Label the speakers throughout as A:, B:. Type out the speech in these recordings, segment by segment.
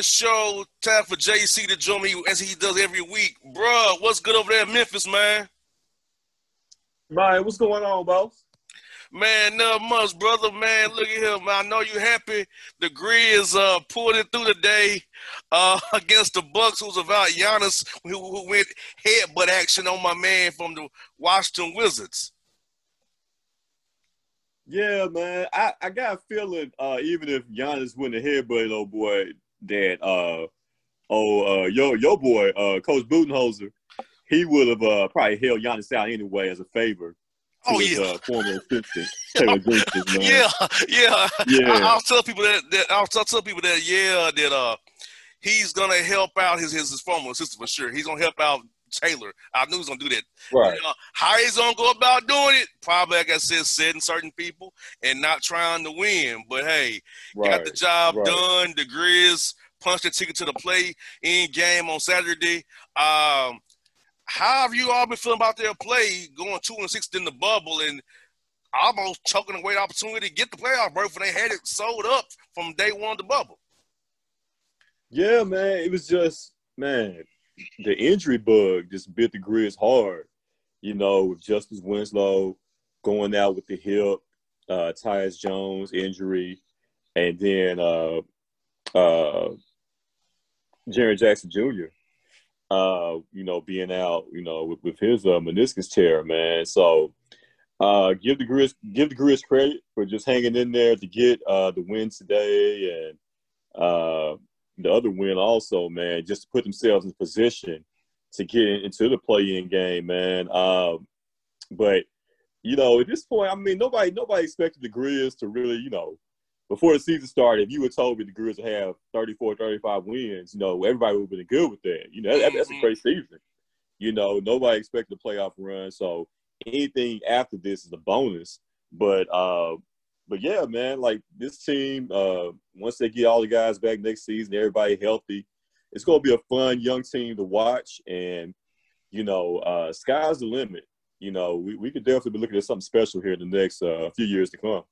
A: Man Show. Time for JC to join me as he does every week. Bruh, what's good over there in Memphis, man?
B: Man, what's going on, boss?
A: Man, not much, brother. Man, look at him. I know you happy. The Grizz uh, pulled it through today uh, against the Bucks, who's about Giannis, who, who went headbutt action on my man from the Washington Wizards.
B: Yeah, man. I, I got a feeling uh, even if Giannis went ahead, but old boy, that uh oh uh yo your boy uh Coach Budenholzer, he would have uh, probably held Giannis out anyway as a favor. To
A: Oh,
B: his,
A: yeah.
B: uh, former assistant, Taylor Jenkins, man.
A: Yeah, yeah.
B: Yeah.
A: I, I'll tell people that, that I'll tell, tell people that yeah that uh he's gonna help out his his, his former assistant for sure. He's gonna help out Taylor. I knew he was gonna do that.
B: Right.
A: Uh, how he's gonna go about doing it? Probably, like I said, setting certain people and not trying to win. But hey,
B: Right.
A: got the job
B: right.
A: done. The Grizz punched the ticket to the play in game on Saturday. Um, how have you all been feeling about their play going two and six in the bubble and almost choking away the opportunity to get the playoff berth when they had it sold up from day one of the bubble?
B: Yeah, man. It was just man, the injury bug just bit the Grizz hard. You know, with Justice Winslow going out with the hip, uh, Tyus Jones injury, and then uh, uh, Jaren Jackson Jr. Uh, you know, being out, you know, with, with his uh, meniscus tear, man. So Uh, give the Grizz give the Grizz credit for just hanging in there to get uh, the win today and uh, the other win also, man, just to put themselves in position to get into the play-in game, man. Um, but you know, at this point, I mean, nobody nobody expected the Grizz to really, you know, before the season started, if you had told me the Grizz would have 34, 35 wins, you know, everybody would have been good with that. You know, that, that's a mm-hmm. great season. You know, nobody expected a playoff run, so anything after this is a bonus. But uh, but yeah, man, like this team, uh, once they get all the guys back next season, everybody healthy, it's gonna be a fun young team to watch. And you know, uh, sky's the limit. You know, we, we could definitely be looking at something special here in the next uh, few years to come.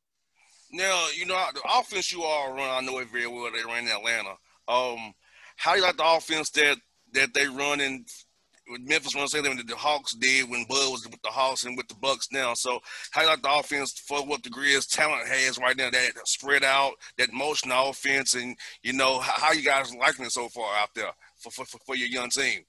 A: Now, you know, the offense you all run, I know it very well. They ran in Atlanta. Um, how do you like the offense that that they run in Memphis run same thing that the Hawks did when Bud was with the Hawks and with the Bucks now. So how you like the offense for what the Grizz talent has right now, that spread out, that motion offense, and you know how, you guys liking it so far out there for, for, for your young team?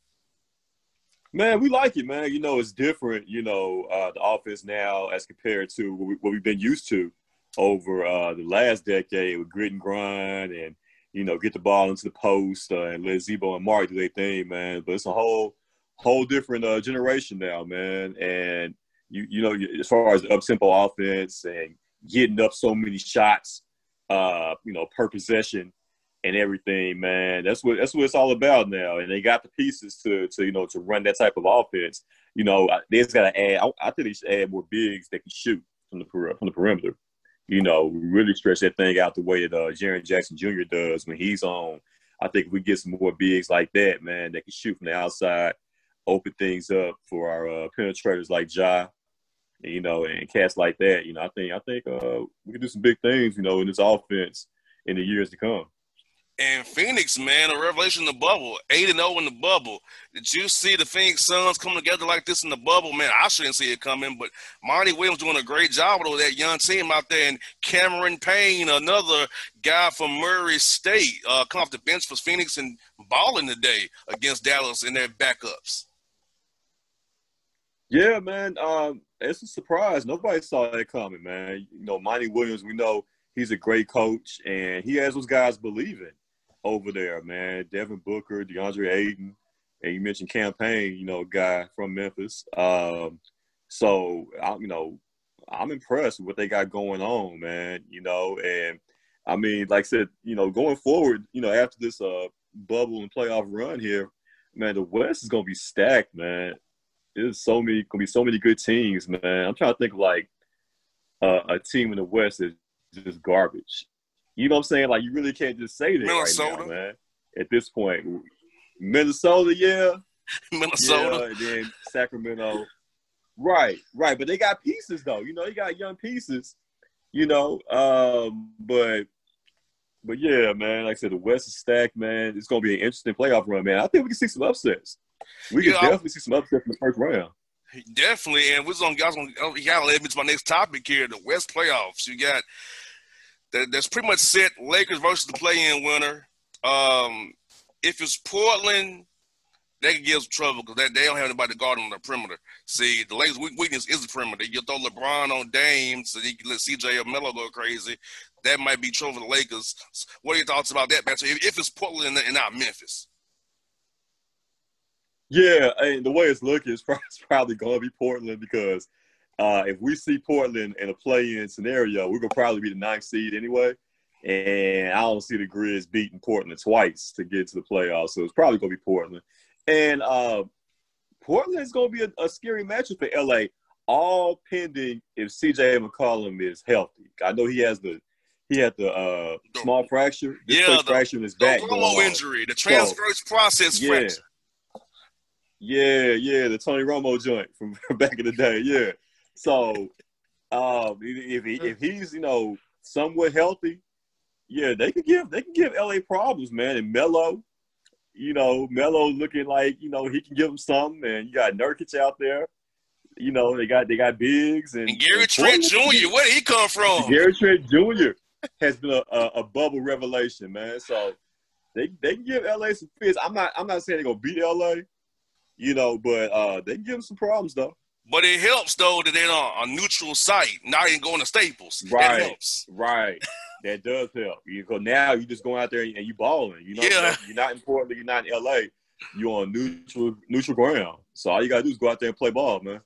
B: Man, we like it, man. You know, it's different, you know, uh, the offense now as compared to what, we, have been used to over uh, the last decade with grit and grind and, you know, get the ball into the post uh, and let Z-Bo and Mark do their thing, man. But it's a whole whole different uh, generation now, man. And you you know, as far as up tempo offense and getting up so many shots, uh, you know, per possession and everything, man. That's what that's what it's all about now. And they got the pieces to to you know to run that type of offense. You know, they just got to add. I, I, think they should add more bigs that can shoot from the from the perimeter. You know, really stretch that thing out the way that uh, Jaren Jackson Jr. does when he's on. I think if we get some more bigs like that, man, that can shoot from the outside, open things up for our uh, penetrators like Ja, you know, and cats like that. You know, I think I think uh, we can do some big things, you know, in this offense in the years to come.
A: And Phoenix, man, a revelation in the bubble, eight and zero oh in the bubble. Did you see the Phoenix Suns come together like this in the bubble, man? I shouldn't see it coming, but Monty Williams doing a great job with that young team out there, and Cameron Payne, another guy from Murray State, uh, come off the bench for Phoenix and balling today against Dallas in their backups.
B: Yeah, man. Um, it's a surprise. Nobody saw that coming, man. You know, Monty Williams, we know he's a great coach, and he has those guys believing over there, man. Devin Booker, DeAndre Ayton, and you mentioned Cam Payne, you know, guy from Memphis. Um, so, I, you know, I'm impressed with what they got going on, man. You know, and I mean, like I said, you know, going forward, you know, after this uh, bubble and playoff run here, man, the West is gonna be stacked, man there's so many gonna be so many good teams, man. I'm trying to think of like uh, a team in the West is just garbage. You know what I'm saying? Like you really can't just say that Minnesota. right now, man. At this point, Minnesota, yeah,
A: Minnesota,
B: yeah, and then Sacramento. Right, right, but they got pieces though. You know, you got young pieces. You know, um, but but yeah, man. Like I said, the West is stacked, man. It's gonna be an interesting playoff run, man. I think we can see some upsets. We can definitely see some upsets in the first round.
A: Definitely, and we're gonna guys gonna oh, you gotta let me to my next topic here: the West playoffs. You got that's pretty much set. Lakers versus the play-in winner. Um, if it's Portland, they can give some trouble because they, they don't have anybody to guard on the perimeter. See, the Lakers' weakness is the perimeter. You throw LeBron on Dame so you can let CJ or Melo go crazy. That might be trouble for the Lakers. What are your thoughts about that matchup? If, if it's Portland and not Memphis.
B: Yeah, and the way it's looking, it's probably going to be Portland because uh, if we see Portland in a play-in scenario, we're gonna probably be the ninth seed anyway. And I don't see the Grizz beating Portland twice to get to the playoffs, so it's probably gonna be Portland. And uh, Portland is gonna be a, a scary matchup for LA, all pending if CJ McCollum is healthy. I know he has the he had the uh, small fracture,
A: yeah, the,
B: fracture in his back.
A: The injury, the transverse so, process yeah. fracture.
B: Yeah, yeah, the Tony Romo joint from back in the day. Yeah. So um, if he, if he's you know somewhat healthy, yeah, they could give they can give LA problems, man. And Melo, you know, Melo looking like you know he can give them some, and you got Nurkic out there. You know, they got they got bigs and,
A: and Gary and Trent Jr. Where did he come from?
B: Gary Trent Jr. has been a, a, a, bubble revelation, man. So they they can give LA some fits. I'm not I'm not saying they're gonna beat LA, you know, but uh, they give them some problems though.
A: But it helps though that they're on a neutral site, not even going to Staples.
B: Right.
A: That helps.
B: Right. that does help. You go now. You just going out there and you balling. You know,
A: Yeah.
B: you're not in Portland. You're not in LA. You're on neutral neutral ground. So all you gotta do is go out there and play ball, man.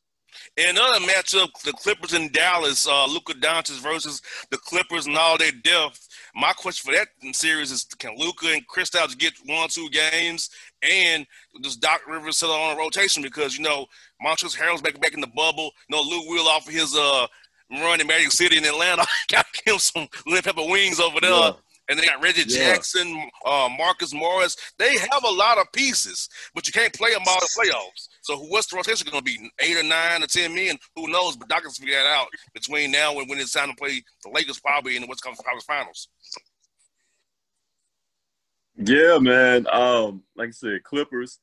A: And another matchup, the Clippers in Dallas, uh, Luka Doncic versus the Clippers and all their depth. My question for that series is: Can Luka and Kristaps get one, two games, and does Doc Rivers settle on a rotation? Because you know Montrezl Harrell's back back in the bubble. You know Lou Will off of his uh run in Magic City in Atlanta got him some lemon pepper wings over there.
B: Yeah.
A: And they got Reggie
B: Yeah.
A: Jackson, uh, Marcus Morris. They have a lot of pieces, but you can't play them all in playoffs. So who- what's the rotation going to be? Eight or nine or ten men? Who knows? But Doc can figure that out between now and when it's time to play the Lakers probably in the West Conference Finals.
B: Yeah, man. Um, like I said, Clippers,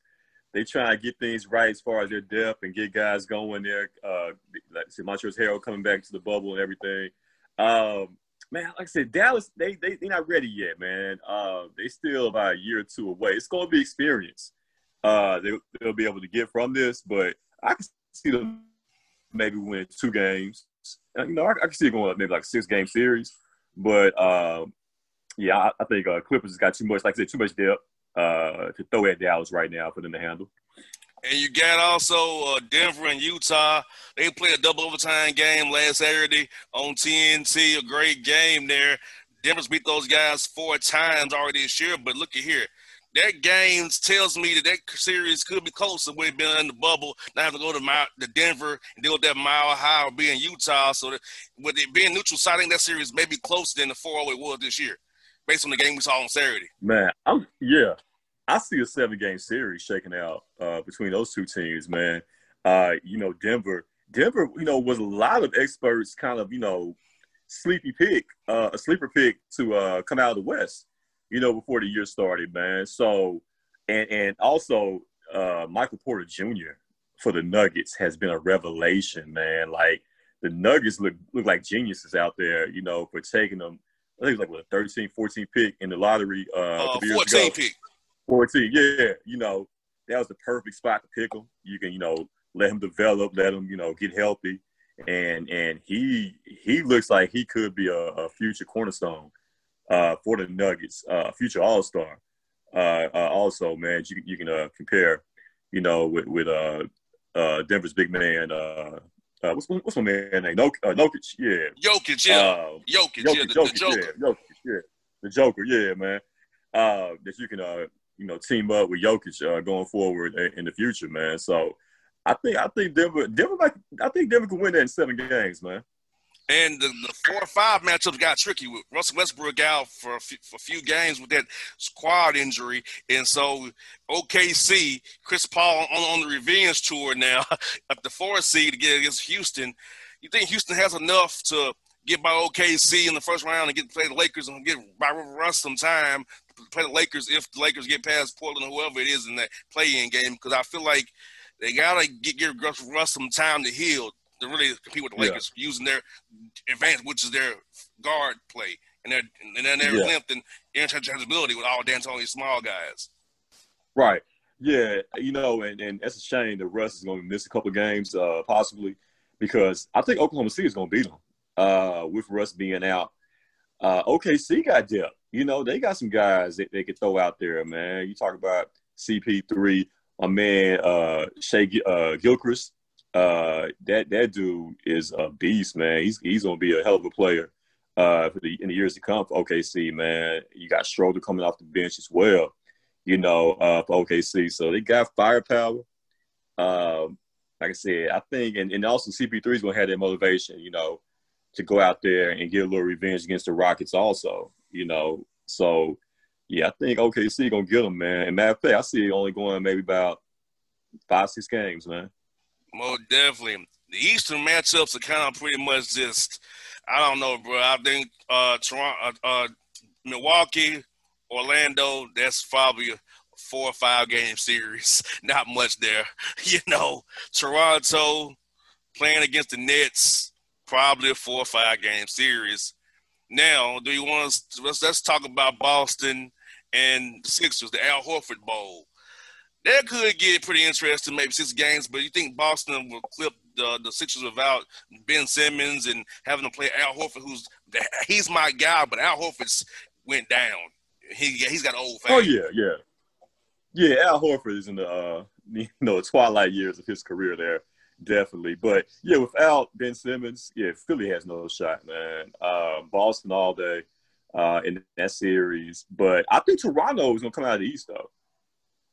B: they try to get things right as far as their depth and get guys going there. Uh, like I said, Montrezl Harrell coming back to the bubble and everything. Um, man, like I said, Dallas, they they they're not ready yet, man. Uh, they still about a year or two away. It's going to be experience. Uh, they they'll be able to get from this, but I can see them maybe win two games. You know, I, I can see it going maybe like a six game series, but um, yeah, I, I think uh, Clippers has got too much, like I said, too much depth uh, to throw at Dallas right now for them to handle.
A: And you got also uh, Denver and Utah. They played a double overtime game last Saturday on TNT. A great game there. Denver's beat those guys four times already this year. But look at here. That game tells me that that series could be closer it being in the bubble. Not have to go to, to Denver and deal with that mile high or be in Utah. So that, with it being neutral side, I think that series may be closer than the 4 it was this year, based on the game we saw on Saturday.
B: Man, I'm yeah. I see a seven game series shaking out uh, between those two teams, man. Uh, you know, Denver, Denver, you know, was a lot of experts kind of, you know, sleepy pick, uh, a sleeper pick to uh, come out of the West, you know, before the year started, man. So, and and also uh, Michael Porter Jr. for the Nuggets has been a revelation, man. Like the Nuggets look look like geniuses out there, you know, for taking them. I think it was like what a 13, 14 pick in the lottery. Uh,
A: Uh, 14
B: ago.
A: pick.
B: 14, yeah, you know, that was the perfect spot to pick him. You can, you know, let him develop, let him, you know, get healthy, and and he he looks like he could be a, a future cornerstone uh, for the Nuggets, uh, a future All Star. Uh, uh, also, man, you you can uh, compare, you know, with with uh, uh, Denver's big man. Uh, uh, what's what's my man name? No, uh, Nokic, yeah.
A: Jokic, yeah.
B: Uh,
A: Jokic, yeah,
B: Jokic,
A: the,
B: Jokic,
A: the Joker.
B: Yeah, Jokic, yeah. The Joker, yeah, man. Uh, that you can, uh, you know, team up with Jokic uh, going forward in, in the future, man. So I think I think Denver, Denver, like, I think Denver can win that in seven games, man.
A: And the, the four or five matchups got tricky with Russell Westbrook out for a few, for a few games with that squad injury, and so OKC, Chris Paul on, on the revenge tour now up the four seed against Houston. You think Houston has enough to get by OKC in the first round and get to play the Lakers and get by Russ some time to play the Lakers if the Lakers get past Portland or whoever it is in that play-in game? Because I feel like they gotta get give Russ some time to heal to really compete with the
B: Yeah.
A: Lakers using their advantage, which is their guard play and their and then their
B: Yeah.
A: length and interchangeability with all D'Antoni small guys.
B: Right. Yeah, you know, and, and that's a shame that Russ is going to miss a couple of games, uh, possibly, because I think Oklahoma City is going to beat them uh, with Russ being out. Uh, OKC got depth. You know, they got some guys that they could throw out there, man. You talk about CP3, my man, uh, Shai uh, Gilchrist. Uh, that that dude is a beast, man. He's he's to be a hell of a player uh, for the in the years to come for OKC, man. You got Schroeder coming off the bench as well you know, uh, for OKC. So they got firepower. Um, like I said, I think, and, and also CP3 is to have that motivation, you know, to go out there and get a little revenge against the Rockets also, you know. So, yeah, I think OKC to get them, man. And matter of fact, I see it only going maybe about five, six games, man.
A: Most definitely. The Eastern matchups are kind of pretty much just, I don't know, bro. I think uh, Toronto, uh, uh, Milwaukee, Orlando, that's probably a four or five game series. Not much there. You know, Toronto playing against the Nets, probably a four or five game series. Now, do you want us? Let's, let's talk about Boston and the Sixers, the Al Horford Bowl. That could get pretty interesting, maybe six games. But you think Boston will clip the the Sixers without Ben Simmons and having to play Al Horford, who's he's my guy, but Al Horford's went down. He he's got old.
B: Oh yeah, yeah, yeah. Al Horford is in the uh, you know twilight years of his career there, definitely. But yeah, without Ben Simmons, yeah, Philly has no shot, man. Uh, Boston all day uh, in that series, but I think Toronto is gonna come out of the East though.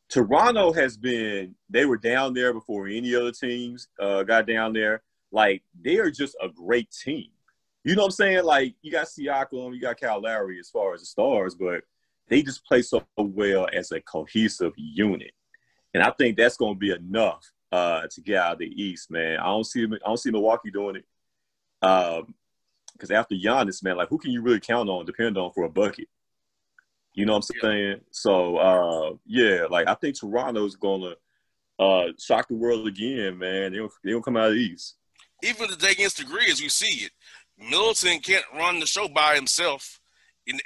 B: Toronto has been they were down there before any other teams uh, got down there. Like they are just a great team. You know what I'm saying? Like you got Siakam, you got Kyle Lowry as far as the stars, but they just play so well as a cohesive unit. And I think that's going to be enough uh, to get out of the East, man. I don't see I don't see Milwaukee doing it. Um, because after Giannis, man, like who can you really count on, depend on for a bucket? You know what I'm saying? So uh, yeah, like I think Toronto's gonna uh, shock the world again, man. They don't, they don't come out of the East.
A: Even the day against the Grizz, you see it. Middleton can't run the show by himself.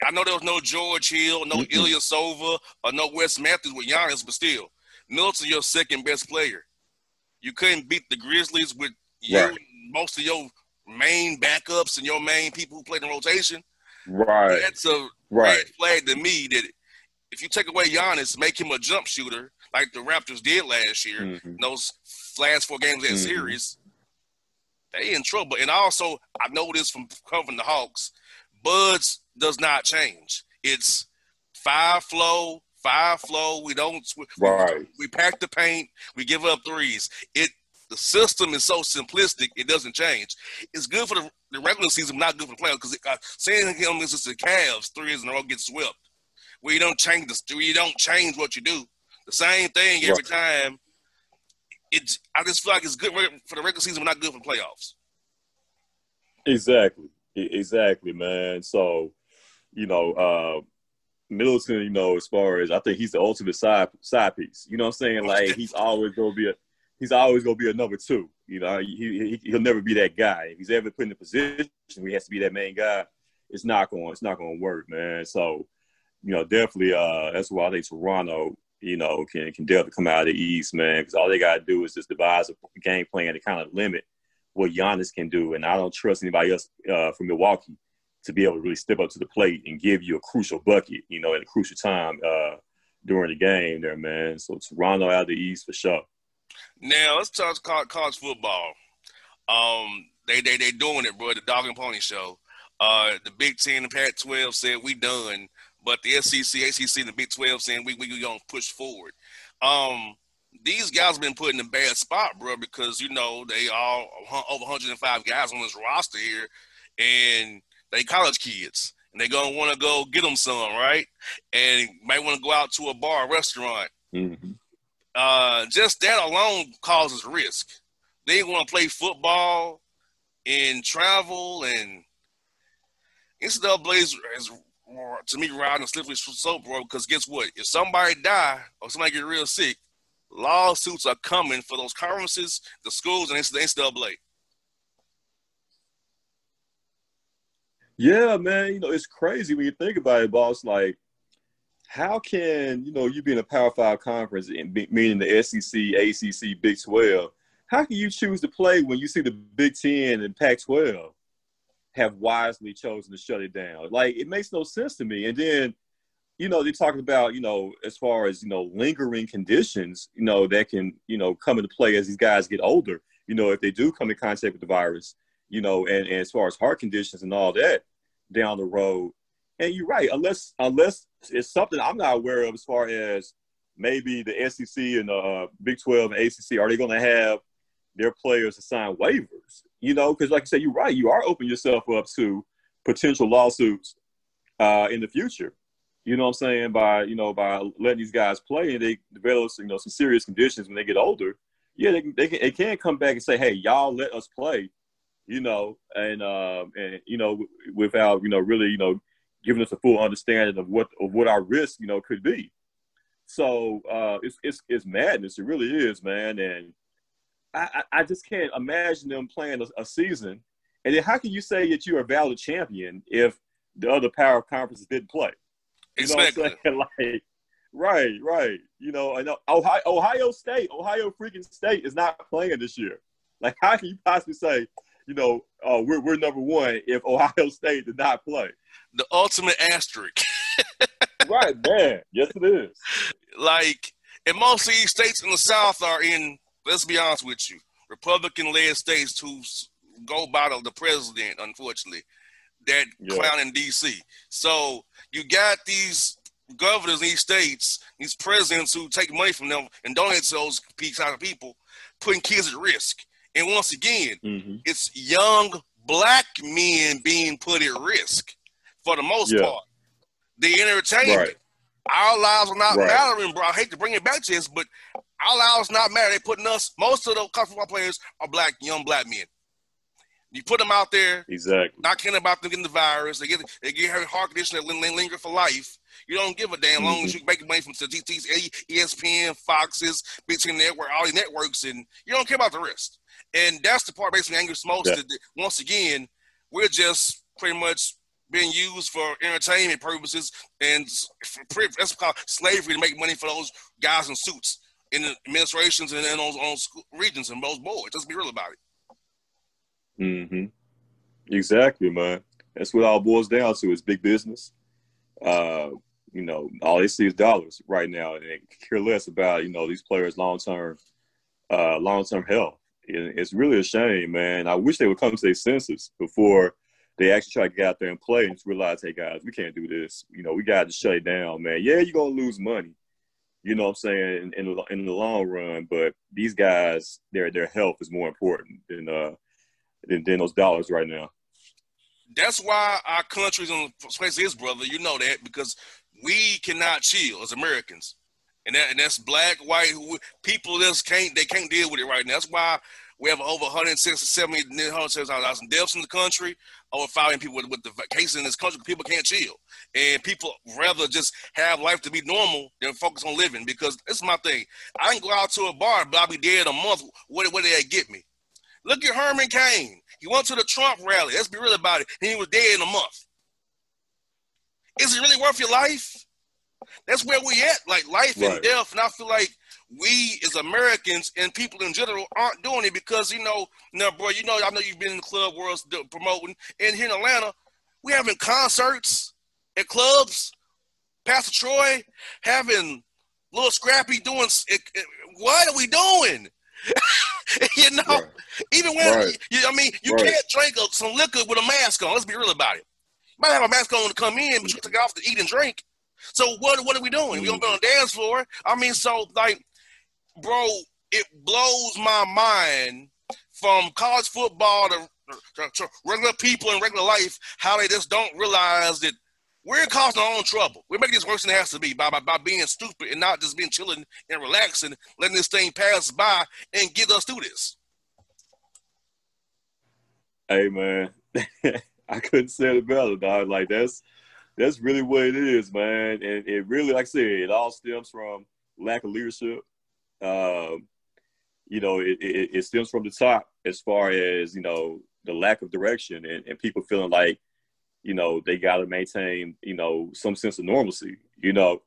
A: I know there was no George Hill, no mm-hmm. Ilyasova, or no Wes Matthews with Giannis, but still, Middleton your second best player. You couldn't beat the Grizzlies with you, right. most of your main backups and your main people who played in rotation.
B: Right.
A: That's a right. red flag to me that if you take away Giannis, make him a jump shooter like the Raptors did last year, mm-hmm. those last four games of that mm-hmm. series, they in trouble. And also, I know this from covering the Hawks, Buds does not change. It's five flow, five flow. We don't
B: right.
A: We, we pack the paint. We give up threes. It the system is so simplistic, it doesn't change. It's good for the, the regular season, not good for the playoffs. Because uh, saying him is the Cavs three years in a row gets swept. Where you don't change the, where you don't change what you do. The same thing every right. time. It's I just feel like it's good for the regular season, but not good for the playoffs.
B: Exactly, exactly, man. So, you know, uh, Middleton, you know, as far as I think he's the ultimate side side piece. You know what I'm saying? Like he's always gonna be a he's always gonna be a number two. You know, he, he will never be that guy. If he's ever put in a position where he has to be that main guy, it's not going it's not going to work, man. So, you know, definitely uh, that's why I think Toronto you know, can can definitely come out of the East, man. Because all they got to do is just devise a game plan to kind of limit what Giannis can do. And I don't trust anybody else uh, from Milwaukee to be able to really step up to the plate and give you a crucial bucket, you know, at a crucial time uh, during the game there, man. So Toronto out of the East for sure.
A: Now let's talk college football. Um, they they they doing it, bro. The Dog and Pony Show. Uh, the Big Ten and Pac-12 said we done but the SEC, ACC, and the Big 12 saying we we gonna push forward. Um, these guys been put in a bad spot, bro, because you know they all over 105 guys on this roster here, and they college kids, and they gonna want to go get them some, right? And might want to go out to a bar, restaurant.
B: Mm-hmm.
A: Uh, just that alone causes risk. They want to play football and travel, and NCAA is, is to me riding a slippery slope, bro. Because guess what? If somebody die or somebody get real sick, lawsuits are coming for those conferences, the schools, and the NCAA.
B: Yeah, man. You know, it's crazy when you think about it, boss. Like, how can you know you be in a Power Five conference, and be, meaning the SEC, ACC, Big Twelve? How can you choose to play when you see the Big Ten and Pac twelve? have wisely chosen to shut it down. Like it makes no sense to me. And then, you know, they talk about, you know, as far as, you know, lingering conditions, you know, that can, you know, come into play as these guys get older, you know, if they do come in contact with the virus, you know, and, and as far as heart conditions and all that down the road. And you're right, unless unless it's something I'm not aware of as far as maybe the SEC and the uh, Big 12 and ACC, are they going to have their players to sign waivers? you know, because like I said, you're right. You are opening yourself up to potential lawsuits uh, in the future. You know what I'm saying? By you know by letting these guys play and they develop you know some serious conditions when they get older. Yeah, they can, they can, they can come back and say, hey, y'all let us play, you know, and um, and you know without you know really you know giving us a full understanding of what of what our risk you know could be. So uh, it's it's it's madness. It really is, man. And I, I just can't imagine them playing a, a, season. And then how can you say that you're a valid champion if the other power conferences didn't play?
A: You exactly.
B: like, right, right. You know, I know Ohio, Ohio State, Ohio freaking State is not playing this year. Like, how can you possibly say, you know, uh, we're we're number one if Ohio State did not play?
A: The ultimate asterisk.
B: right, man. Yes, it is.
A: Like, and most of these states in the South are in. Let's be honest with you, Republican-led states who go by the president, unfortunately, that yeah. clown in D.C. So you got these governors in these states, these presidents who take money from them and donate to those out of people, putting kids at risk. And once again, mm-hmm. it's young black men being put at risk for the most yeah. part. The entertainment. Right. Our lives are not right. mattering, bro. I hate to bring it back to this, but our lives not matter. They're putting us, most of the football players are black, young black men. You put them out there,
B: exactly.
A: Not caring about them getting the virus. They get they get heart condition that linger for life. You don't give a damn mm-hmm. long as you make money from the GTs, ESPN, Foxes, Big Ten Network, all these networks, and you don't care about the rest. And that's the part basically angers most. Yeah. That, once again, we're just pretty much being used for entertainment purposes, and that's called slavery to make money for those guys in suits in the administrations and in those on regions and those boards. Let's be real about it.
B: Mm-hmm. Exactly, man. That's what all boils down to is big business. Uh, you know, all they see is dollars right now, and they care less about you know these players' long term, uh, long term health. It's really a shame, man. I wish they would come to their senses before they actually try to get out there and play and realize, hey guys, we can't do this. You know, we got to shut it down, man. Yeah, you're gonna lose money. You know what I'm saying in, in the, in the long run, but these guys, their their health is more important than uh than, than those dollars right now.
A: That's why our country's in the place is, brother. You know that because we cannot chill as Americans, and that and that's black, white, who, people just can't they can't deal with it right now. That's why we have over 170, 170,000 deaths in the country. Over 5 people with, with the cases in this country. People can't chill, and people rather just have life to be normal than focus on living. Because it's my thing. I can go out to a bar, but I'll be dead a month. What what did they get me? Look at Herman Cain. He went to the Trump rally. Let's be real about it. And he was dead in a month. Is it really worth your life? That's where we at, like life right. and death. And I feel like we as Americans and people in general aren't doing it because you know, now, bro, you know, I know you've been in the club world promoting, and here in Atlanta, we having concerts at clubs. Pastor Troy having little Scrappy doing. Eh, eh, what are we doing? you know, right. even when right. you, I mean, you right. can't drink some liquor with a mask on. Let's be real about it. You might have a mask on to come in, but you take off to eat and drink. So what what are we doing? We gonna be on the dance floor? I mean, so like, bro, it blows my mind from college football to, to, to regular people in regular life how they just don't realize that we're causing our own trouble. We're making this worse than it has to be by, by, by being stupid and not just being chilling and relaxing, letting this thing pass by and get us through this.
B: Hey man, I couldn't say it better, dog. Like that's that's really what it is, man. And it really, like I said, it all stems from lack of leadership. Um, you know, it, it, it stems from the top as far as you know the lack of direction and, and people feeling like you know, they got to maintain, you know, some sense of normalcy, you know,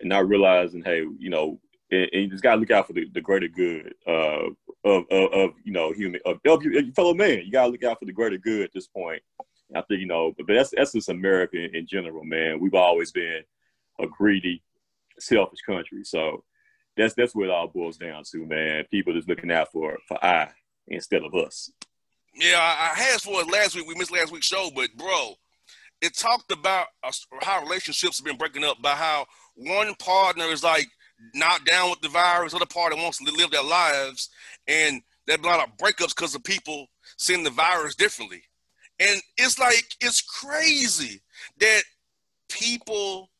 B: and not realizing, hey, you know, and, and you just got to look out for the, the greater good uh, of, of, of, you know, human, of, of your fellow man. You got to look out for the greater good at this point. I think, you know, but, that's, that's just America in, in general, man. We've always been a greedy, selfish country. So that's, that's what it all boils down to, man. People just looking out for, for I instead of us.
A: Yeah, I, I had for it last week. We missed last week's show, but bro, it talked about how relationships have been breaking up by how one partner is like not down with the virus, other partner wants to live their lives, and there's a lot of breakups because of people seeing the virus differently. And it's like it's crazy that people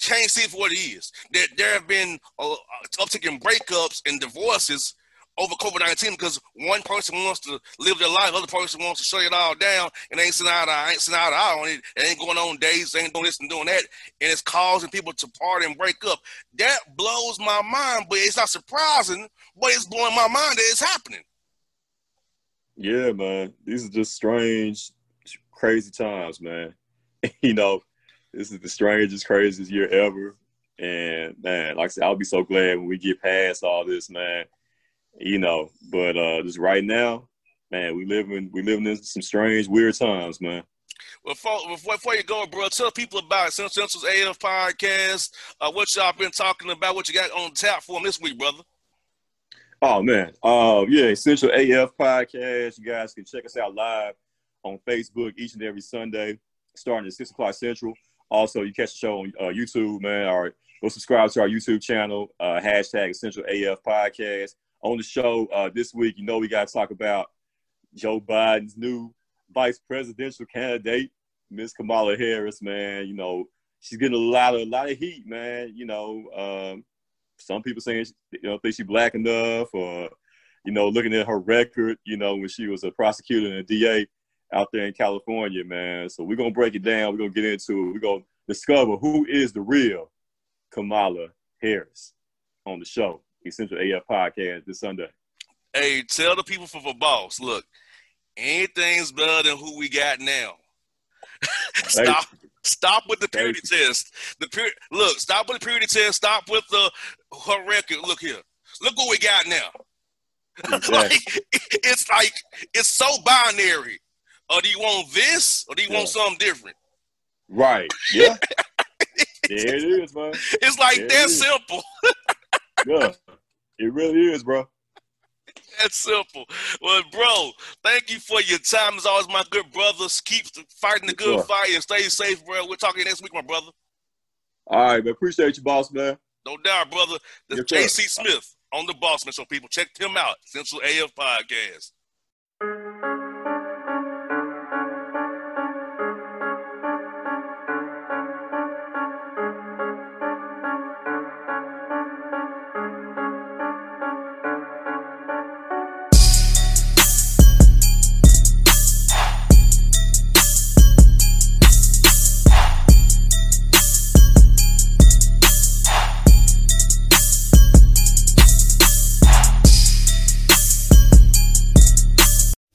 A: can't see for what it is. That there have been a uptick in breakups and divorces over COVID nineteen because one person wants to live their life, other person wants to shut it all down, and ain't sitting out, I ain't sitting out on it. Ain't going on days, they ain't doing this and doing that, and it's causing people to part and break up. That blows my mind, but it's not surprising. But it's blowing my mind that it's happening.
B: Yeah, man, these are just strange, crazy times, man. you know, this is the strangest, craziest year ever. And man, like I said, I'll be so glad when we get past all this, man. You know, but uh just right now, man, we living we living in some strange, weird times, man.
A: Before, before you go, bro, tell people about Central Central's AF podcast. Uh, what y'all been talking about? What you got on tap for them this week, brother?
B: Oh man, um, yeah, Essential AF podcast. You guys can check us out live on Facebook each and every Sunday, starting at six o'clock central. Also, you catch the show on uh, YouTube, man. All right, go subscribe to our YouTube channel. Uh, hashtag Essential AF podcast. On the show uh, this week, you know we got to talk about Joe Biden's new vice presidential candidate, Miss Kamala Harris, man. You know, she's getting a lot of a lot of heat, man. You know, um, some people saying you know think she's black enough, or you know, looking at her record, you know, when she was a prosecutor and a DA out there in California, man. So we're gonna break it down. We're gonna get into it. We're gonna discover who is the real Kamala Harris on the show, Essential AF Podcast this Sunday.
A: Hey, tell the people for the boss. Look, anything's better than who we got now. stop, stop with the purity test. The pur- look, stop with the purity test. Stop with the her record. Look here. Look what we got now. Exactly. like, it's like it's so binary. Or do you want this, or do you yeah. want something different?
B: Right. Yeah. there it is, man.
A: It's like there that simple.
B: yeah. It really is, bro.
A: That's simple. Well, bro, thank you for your time. As always, my good brothers. Keep fighting the good sure. fight and stay safe, bro. We're talking next week, my brother.
B: All right, man. Appreciate you, boss, man.
A: No doubt, brother. The JC Smith on the Bossman Show. People, check him out. Essential AF Podcast.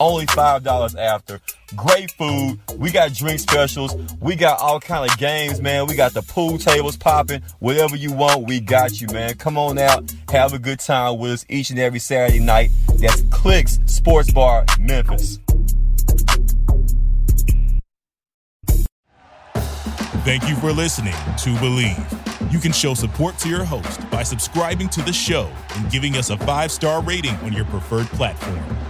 B: only $5 after. Great food. We got drink specials. We got all kind of games, man. We got the pool tables popping. Whatever you want, we got you, man. Come on out. Have a good time with us each and every Saturday night. That's Clicks Sports Bar, Memphis.
C: Thank you for listening to Believe. You can show support to your host by subscribing to the show and giving us a five star rating on your preferred platform.